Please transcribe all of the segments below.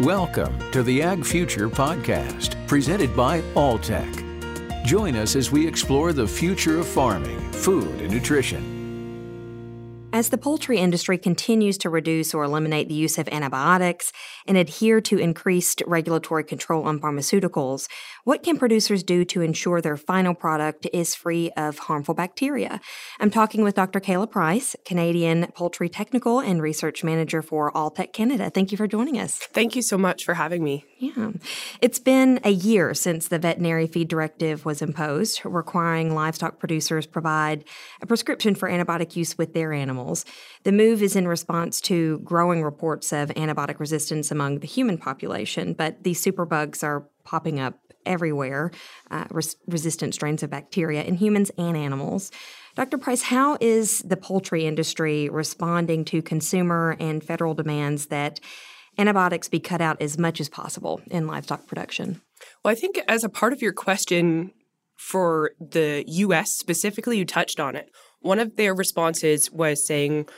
Welcome to the Ag Future Podcast, presented by Alltech. Join us as we explore the future of farming, food, and nutrition as the poultry industry continues to reduce or eliminate the use of antibiotics and adhere to increased regulatory control on pharmaceuticals, what can producers do to ensure their final product is free of harmful bacteria? I'm talking with Dr. Kayla Price, Canadian Poultry Technical and Research Manager for Alltech Canada. Thank you for joining us. Thank you so much for having me. Yeah. It's been a year since the Veterinary Feed Directive was imposed, requiring livestock producers provide a prescription for antibiotic use with their animals. The move is in response to growing reports of antibiotic resistance among the human population, but these superbugs are popping up everywhere, uh, res- resistant strains of bacteria in humans and animals. Dr. Price, how is the poultry industry responding to consumer and federal demands that antibiotics be cut out as much as possible in livestock production? Well, I think as a part of your question for the US specifically, you touched on it. One of their responses was saying,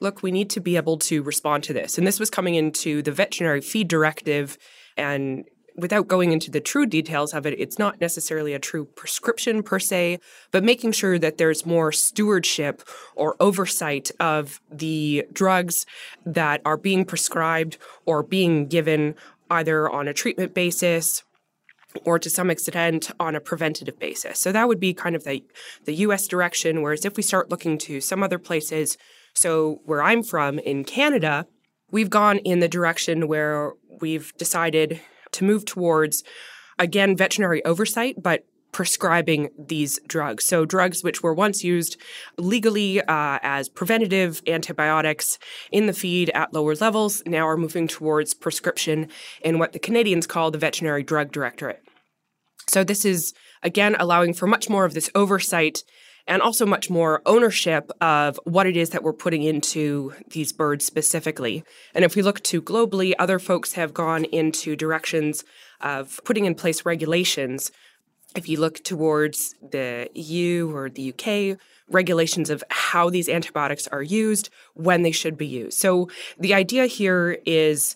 look, we need to be able to respond to this. And this was coming into the veterinary feed directive. And without going into the true details of it, it's not necessarily a true prescription per se, but making sure that there's more stewardship or oversight of the drugs that are being prescribed or being given either on a treatment basis or to some extent on a preventative basis. So that would be kind of the, the US direction. Whereas if we start looking to some other places, so where I'm from in Canada, we've gone in the direction where we've decided to move towards, again, veterinary oversight, but prescribing these drugs. So, drugs which were once used legally uh, as preventative antibiotics in the feed at lower levels now are moving towards prescription in what the Canadians call the Veterinary Drug Directorate. So, this is again allowing for much more of this oversight and also much more ownership of what it is that we're putting into these birds specifically. And if we look to globally, other folks have gone into directions of putting in place regulations if you look towards the EU or the UK, regulations of how these antibiotics are used, when they should be used. So the idea here is,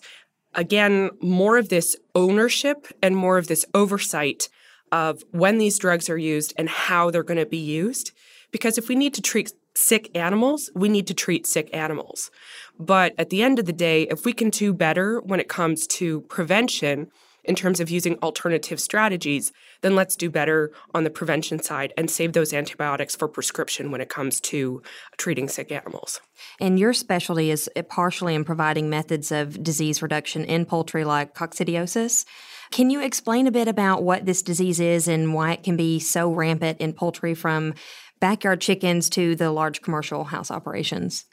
again, more of this ownership and more of this oversight of when these drugs are used and how they're going to be used. Because if we need to treat sick animals, we need to treat sick animals. But at the end of the day, if we can do better when it comes to prevention, in terms of using alternative strategies, then let's do better on the prevention side and save those antibiotics for prescription when it comes to treating sick animals. And your specialty is eh, partially in providing methods of disease reduction in poultry like coccidiosis. Can you explain a bit about what this disease is and why it can be so rampant in poultry from backyard chickens to the large commercial house operations?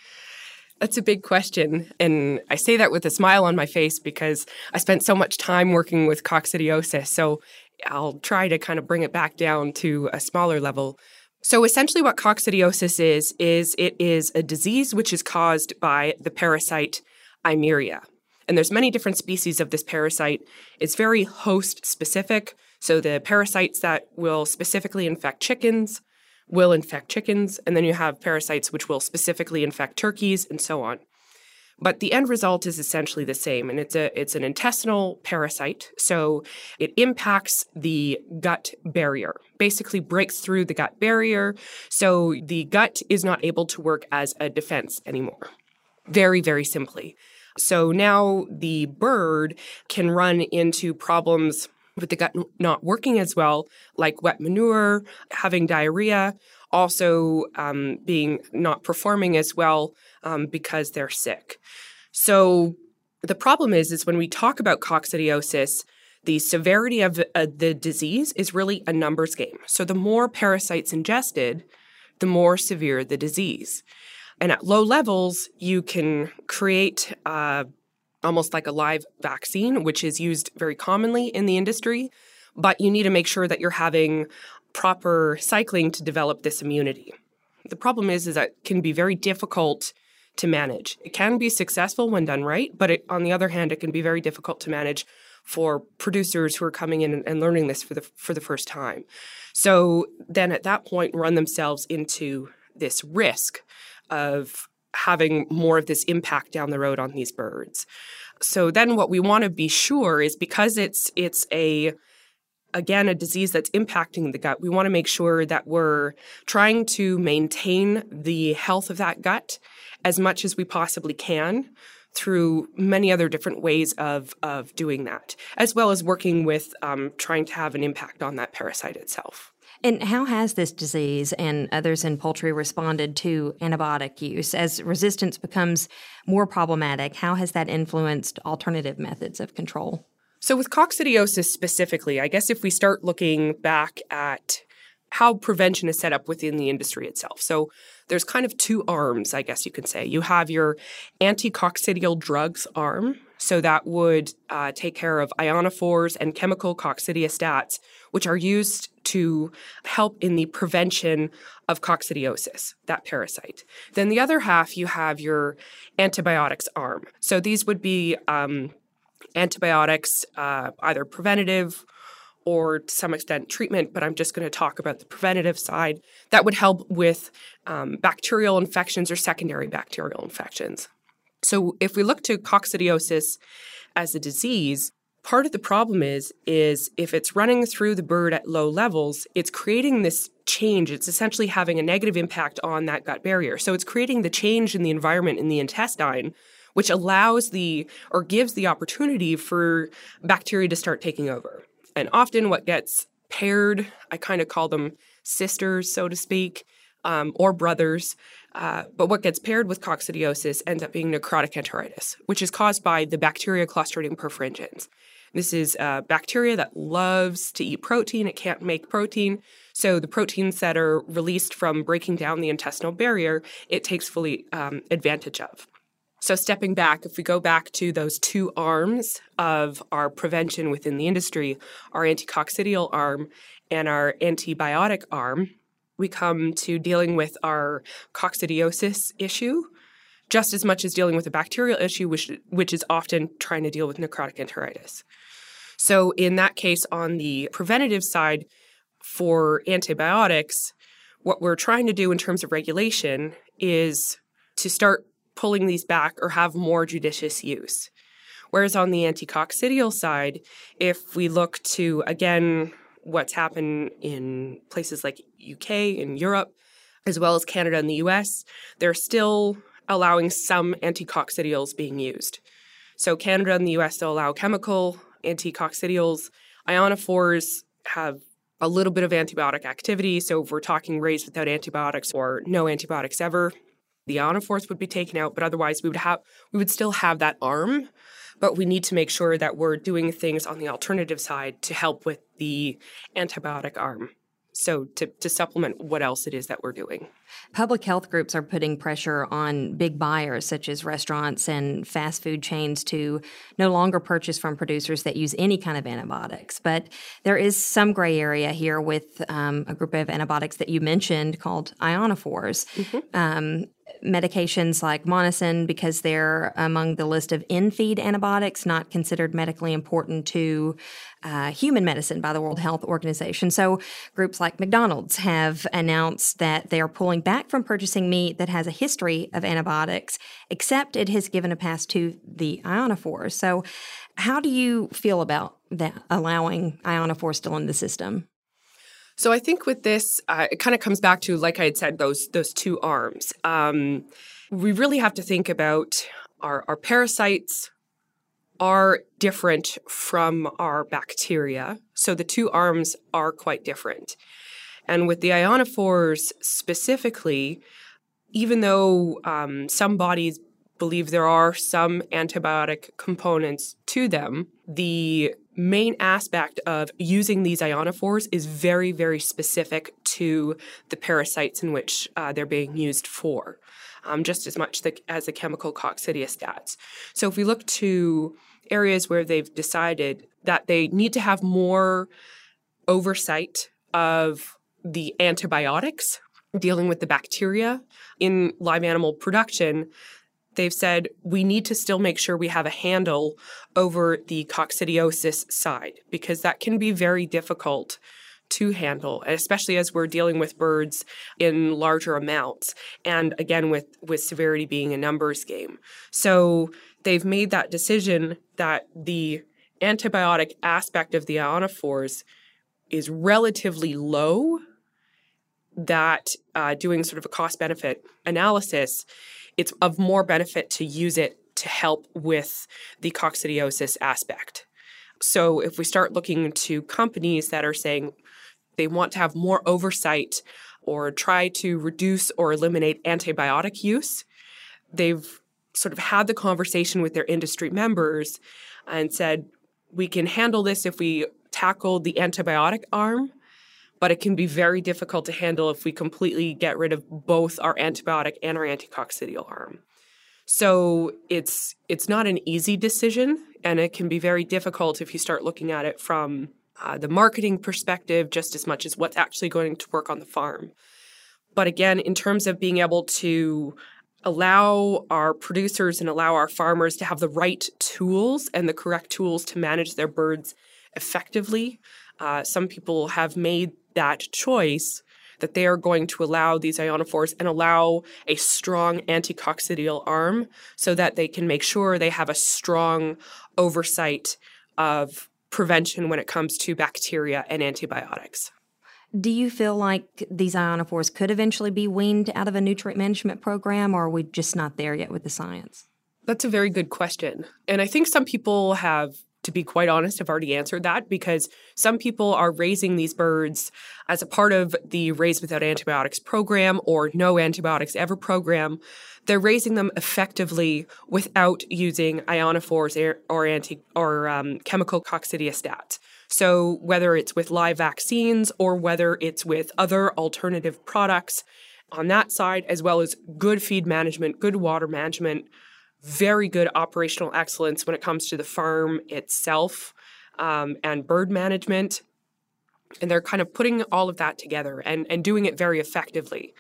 That's a big question. And I say that with a smile on my face because I spent so much time working with coccidiosis. So I'll try to kind of bring it back down to a smaller level. So essentially what coccidiosis is is it is a disease which is caused by the parasite Eimeria. And there's many different species of this parasite. It's very host specific. So the parasites that will specifically infect chickens will infect chickens, and then you have parasites which will specifically infect turkeys and so on. But the end result is essentially the same, and it's a it's an intestinal parasite. So it impacts the gut barrier, basically breaks through the gut barrier. So the gut is not able to work as a defense anymore. Very, very simply. So now the bird can run into problems with the gut not working as well, like wet manure, having diarrhea, also um, being not performing as well um, because they're sick. So the problem is, is when we talk about coccidiosis, the severity of uh, the disease is really a numbers game. So the more parasites ingested, the more severe the disease. And at low levels, you can create uh, almost like a live vaccine, which is used very commonly in the industry. But you need to make sure that you're having proper cycling to develop this immunity. The problem is, is that it can be very difficult to manage. It can be successful when done right, but it, on the other hand, it can be very difficult to manage for producers who are coming in and, learning this for the for the first time. So then at that point run themselves into this risk of having more of this impact down the road on these birds. So then what we want to be sure is because it's it's a again a disease that's impacting the gut, we want to make sure that we're trying to maintain the health of that gut as much as we possibly can through many other different ways of, of doing that, as well as working with um, trying to have an impact on that parasite itself. And how has this disease and others in poultry responded to antibiotic use? As resistance becomes more problematic, how has that influenced alternative methods of control? So, with coccidiosis specifically, I guess if we start looking back at how prevention is set up within the industry itself. So, there's kind of two arms, I guess you could say. You have your anti-coccidial drugs arm, so that would uh, take care of ionophores and chemical coccidiostats, which are used to help in the prevention of coccidiosis, that parasite. Then the other half, you have your antibiotics arm. So these would be um, antibiotics, uh, either preventative or to some extent treatment, but I'm just going to talk about the preventative side that would help with um, bacterial infections or secondary bacterial infections. So if we look to coccidiosis as a disease, part of the problem is is if it's running through the bird at low levels, it's creating this change. It's essentially having a negative impact on that gut barrier. So it's creating the change in the environment in the intestine which allows the or gives the opportunity for bacteria to start taking over. And often, what gets paired, I kind of call them sisters, so to speak, um, or brothers. Uh, but what gets paired with coccidiosis ends up being necrotic enteritis, which is caused by the bacteria Clostridium perfringens. This is bacteria that loves to eat protein. It can't make protein. So the proteins that are released from breaking down the intestinal barrier, it takes fully um, advantage of. So, stepping back, if we go back to those two arms of our prevention within the industry, our anticoccidial arm and our antibiotic arm, we come to dealing with our coccidiosis issue just as much as dealing with a bacterial issue, which, which is often trying to deal with necrotic enteritis. So, in that case, on the preventative side for antibiotics, what we're trying to do in terms of regulation is to start pulling these back or have more judicious use. Whereas on the anticoccidial side, if we look to, again, what's happened in places like UK and Europe, as well as Canada and the US, they're still allowing some anticoccidials being used. So Canada and the US still allow chemical anticoccidials. Ionophores have a little bit of antibiotic activity. So if we're talking raised without antibiotics or no antibiotics ever, the ionophores would be taken out, but otherwise we would have we would still have that arm, but we need to make sure that we're doing things on the alternative side to help with the antibiotic arm. So to, to supplement what else it is that we're doing. Public health groups are putting pressure on big buyers such as restaurants and fast food chains to no longer purchase from producers that use any kind of antibiotics. But there is some gray area here with um, a group of antibiotics that you mentioned called ionophores. Mm-hmm. Um, medications like Monensin because they're among the list of in-feed antibiotics not considered medically important to uh, human medicine by the World Health Organization. So groups like McDonald's have announced that they are pulling back from purchasing meat that has a history of antibiotics, except it has given a pass to the ionophores. So how do you feel about that allowing ionophores still in the system? So I think with this, uh, it kind of comes back to, like I had said, those those two arms. Um, we really have to think about our, our parasites are different from our bacteria. So the two arms are quite different. And with the ionophores specifically, even though um, some bodies believe there are some antibiotic components to them, the main aspect of using these ionophores is very, very specific to the parasites in which uh, they're being used for, um, just as much the, as the chemical coccidiostats. So if we look to areas where they've decided that they need to have more oversight of the antibiotics dealing with the bacteria in live animal production, they've said we need to still make sure we have a handle over the coccidiosis side because that can be very difficult to handle especially as we're dealing with birds in larger amounts and again with with severity being a numbers game. So they've made that decision that the antibiotic aspect of the ionophores is relatively low, that uh, doing sort of a cost benefit analysis, it's of more benefit to use it to help with the coccidiosis aspect. So if we start looking to companies that are saying they want to have more oversight or try to reduce or eliminate antibiotic use, they've sort of had the conversation with their industry members and said, we can handle this if we tackle the antibiotic arm, but it can be very difficult to handle if we completely get rid of both our antibiotic and our anticoccidial arm. So it's it's not an easy decision, and it can be very difficult if you start looking at it from uh, the marketing perspective just as much as what's actually going to work on the farm. But again, in terms of being able to allow our producers and allow our farmers to have the right tools and the correct tools to manage their birds effectively. Uh, some people have made that choice that they are going to allow these ionophores and allow a strong anticoccidial arm so that they can make sure they have a strong oversight of prevention when it comes to bacteria and antibiotics. Do you feel like these ionophores could eventually be weaned out of a nutrient management program, or are we just not there yet with the science? That's a very good question. And I think some people have, to be quite honest, have already answered that because some people are raising these birds as a part of the Raise Without Antibiotics program or No Antibiotics Ever program. They're raising them effectively without using ionophores or, anti or um, chemical coccidiostats. So, whether it's with live vaccines or whether it's with other alternative products on that side, as well as good feed management, good water management, very good operational excellence when it comes to the farm itself um, and bird management. And they're kind of putting all of that together and, and doing it very effectively.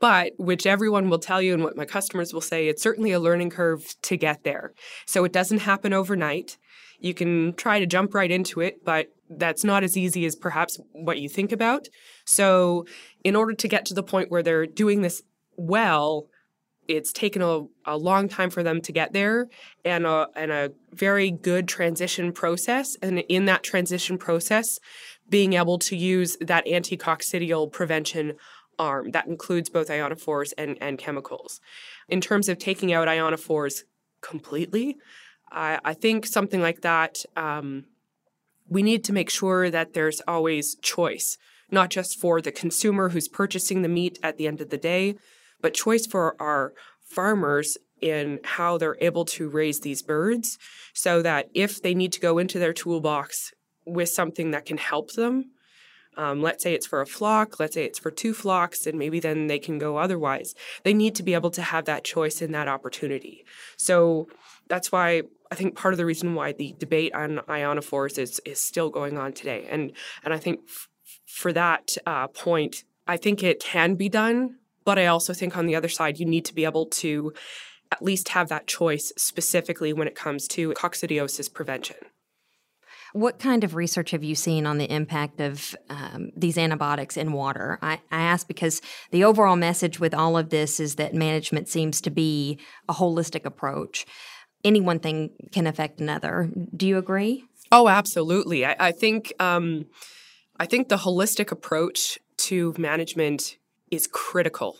But, which everyone will tell you and what my customers will say, it's certainly a learning curve to get there. So it doesn't happen overnight. You can try to jump right into it, but that's not as easy as perhaps what you think about. So, in order to get to the point where they're doing this well, it's taken a, a long time for them to get there and a, and a very good transition process. And in that transition process, being able to use that anticoccidial prevention arm that includes both ionophores and, and chemicals. In terms of taking out ionophores completely, I, I think something like that, um, we need to make sure that there's always choice, not just for the consumer who's purchasing the meat at the end of the day, but choice for our farmers in how they're able to raise these birds so that if they need to go into their toolbox with something that can help them, um, let's say it's for a flock, let's say it's for two flocks, and maybe then they can go otherwise. They need to be able to have that choice and that opportunity. So that's why I think part of the reason why the debate on ionophores is is still going on today, and and I think f- for that uh, point, I think it can be done, but I also think on the other side, you need to be able to at least have that choice specifically when it comes to coccidiosis prevention. What kind of research have you seen on the impact of um, these antibiotics in water? I, I ask because the overall message with all of this is that management seems to be a holistic approach any one thing can affect another. Do you agree? Oh, absolutely. I, I think um, I think the holistic approach to management is critical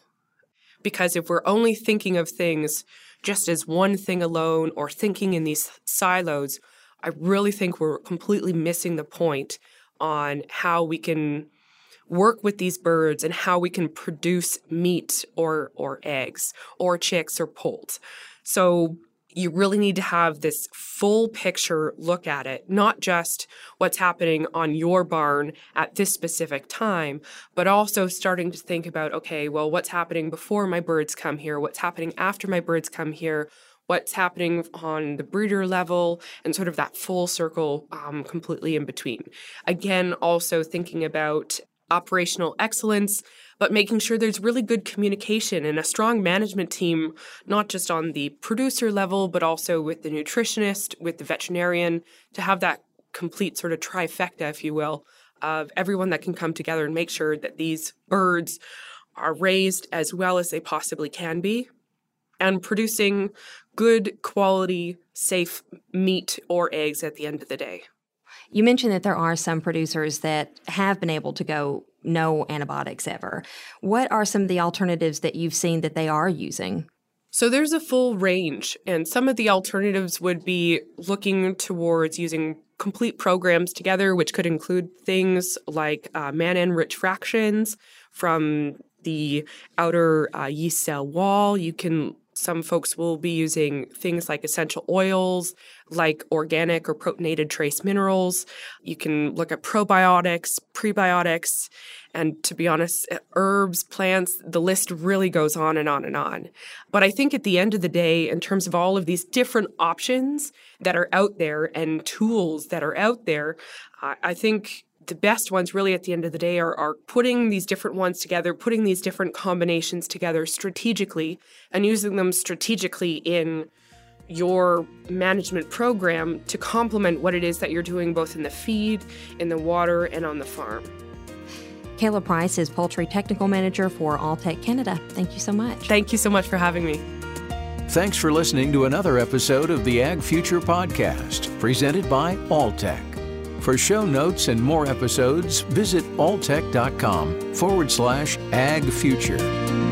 because if we're only thinking of things just as one thing alone or thinking in these silos, I really think we're completely missing the point on how we can work with these birds and how we can produce meat or or eggs or chicks or poults. So you really need to have this full picture look at it, not just what's happening on your barn at this specific time, but also starting to think about okay, well, what's happening before my birds come here? What's happening after my birds come here? What's happening on the breeder level and sort of that full circle um, completely in between. Again, also thinking about operational excellence but making sure there's really good communication and a strong management team, not just on the producer level, but also with the nutritionist, with the veterinarian, to have that complete sort of trifecta, if you will, of everyone that can come together and make sure that these birds are raised as well as they possibly can be. and producing good quality, safe meat or eggs at the end of the day. You mentioned that there are some producers that have been able to go no antibiotics ever. What are some of the alternatives that you've seen that they are using? So there's a full range, and some of the alternatives would be looking towards using complete programs together, which could include things like uh, mannan rich fractions from the outer uh, yeast cell wall. You can some folks will be using things like essential oils, like organic or proteinated trace minerals. You can look at probiotics, prebiotics, and to be honest, herbs, plants, the list really goes on and on and on. But I think at the end of the day, in terms of all of these different options that are out there and tools that are out there, I think the best ones really at the end of the day are, are putting these different ones together, putting these different combinations together strategically and using them strategically in your management program to complement what it is that you're doing both in the feed, in the water, and on the farm. Kayla Price is Poultry Technical Manager for Alltech Canada. Thank you so much. Thank you so much for having me. Thanks for listening to another episode of the Ag Future Podcast, presented by Alltech. For show notes and more episodes, visit alltech.com forward slash ag future.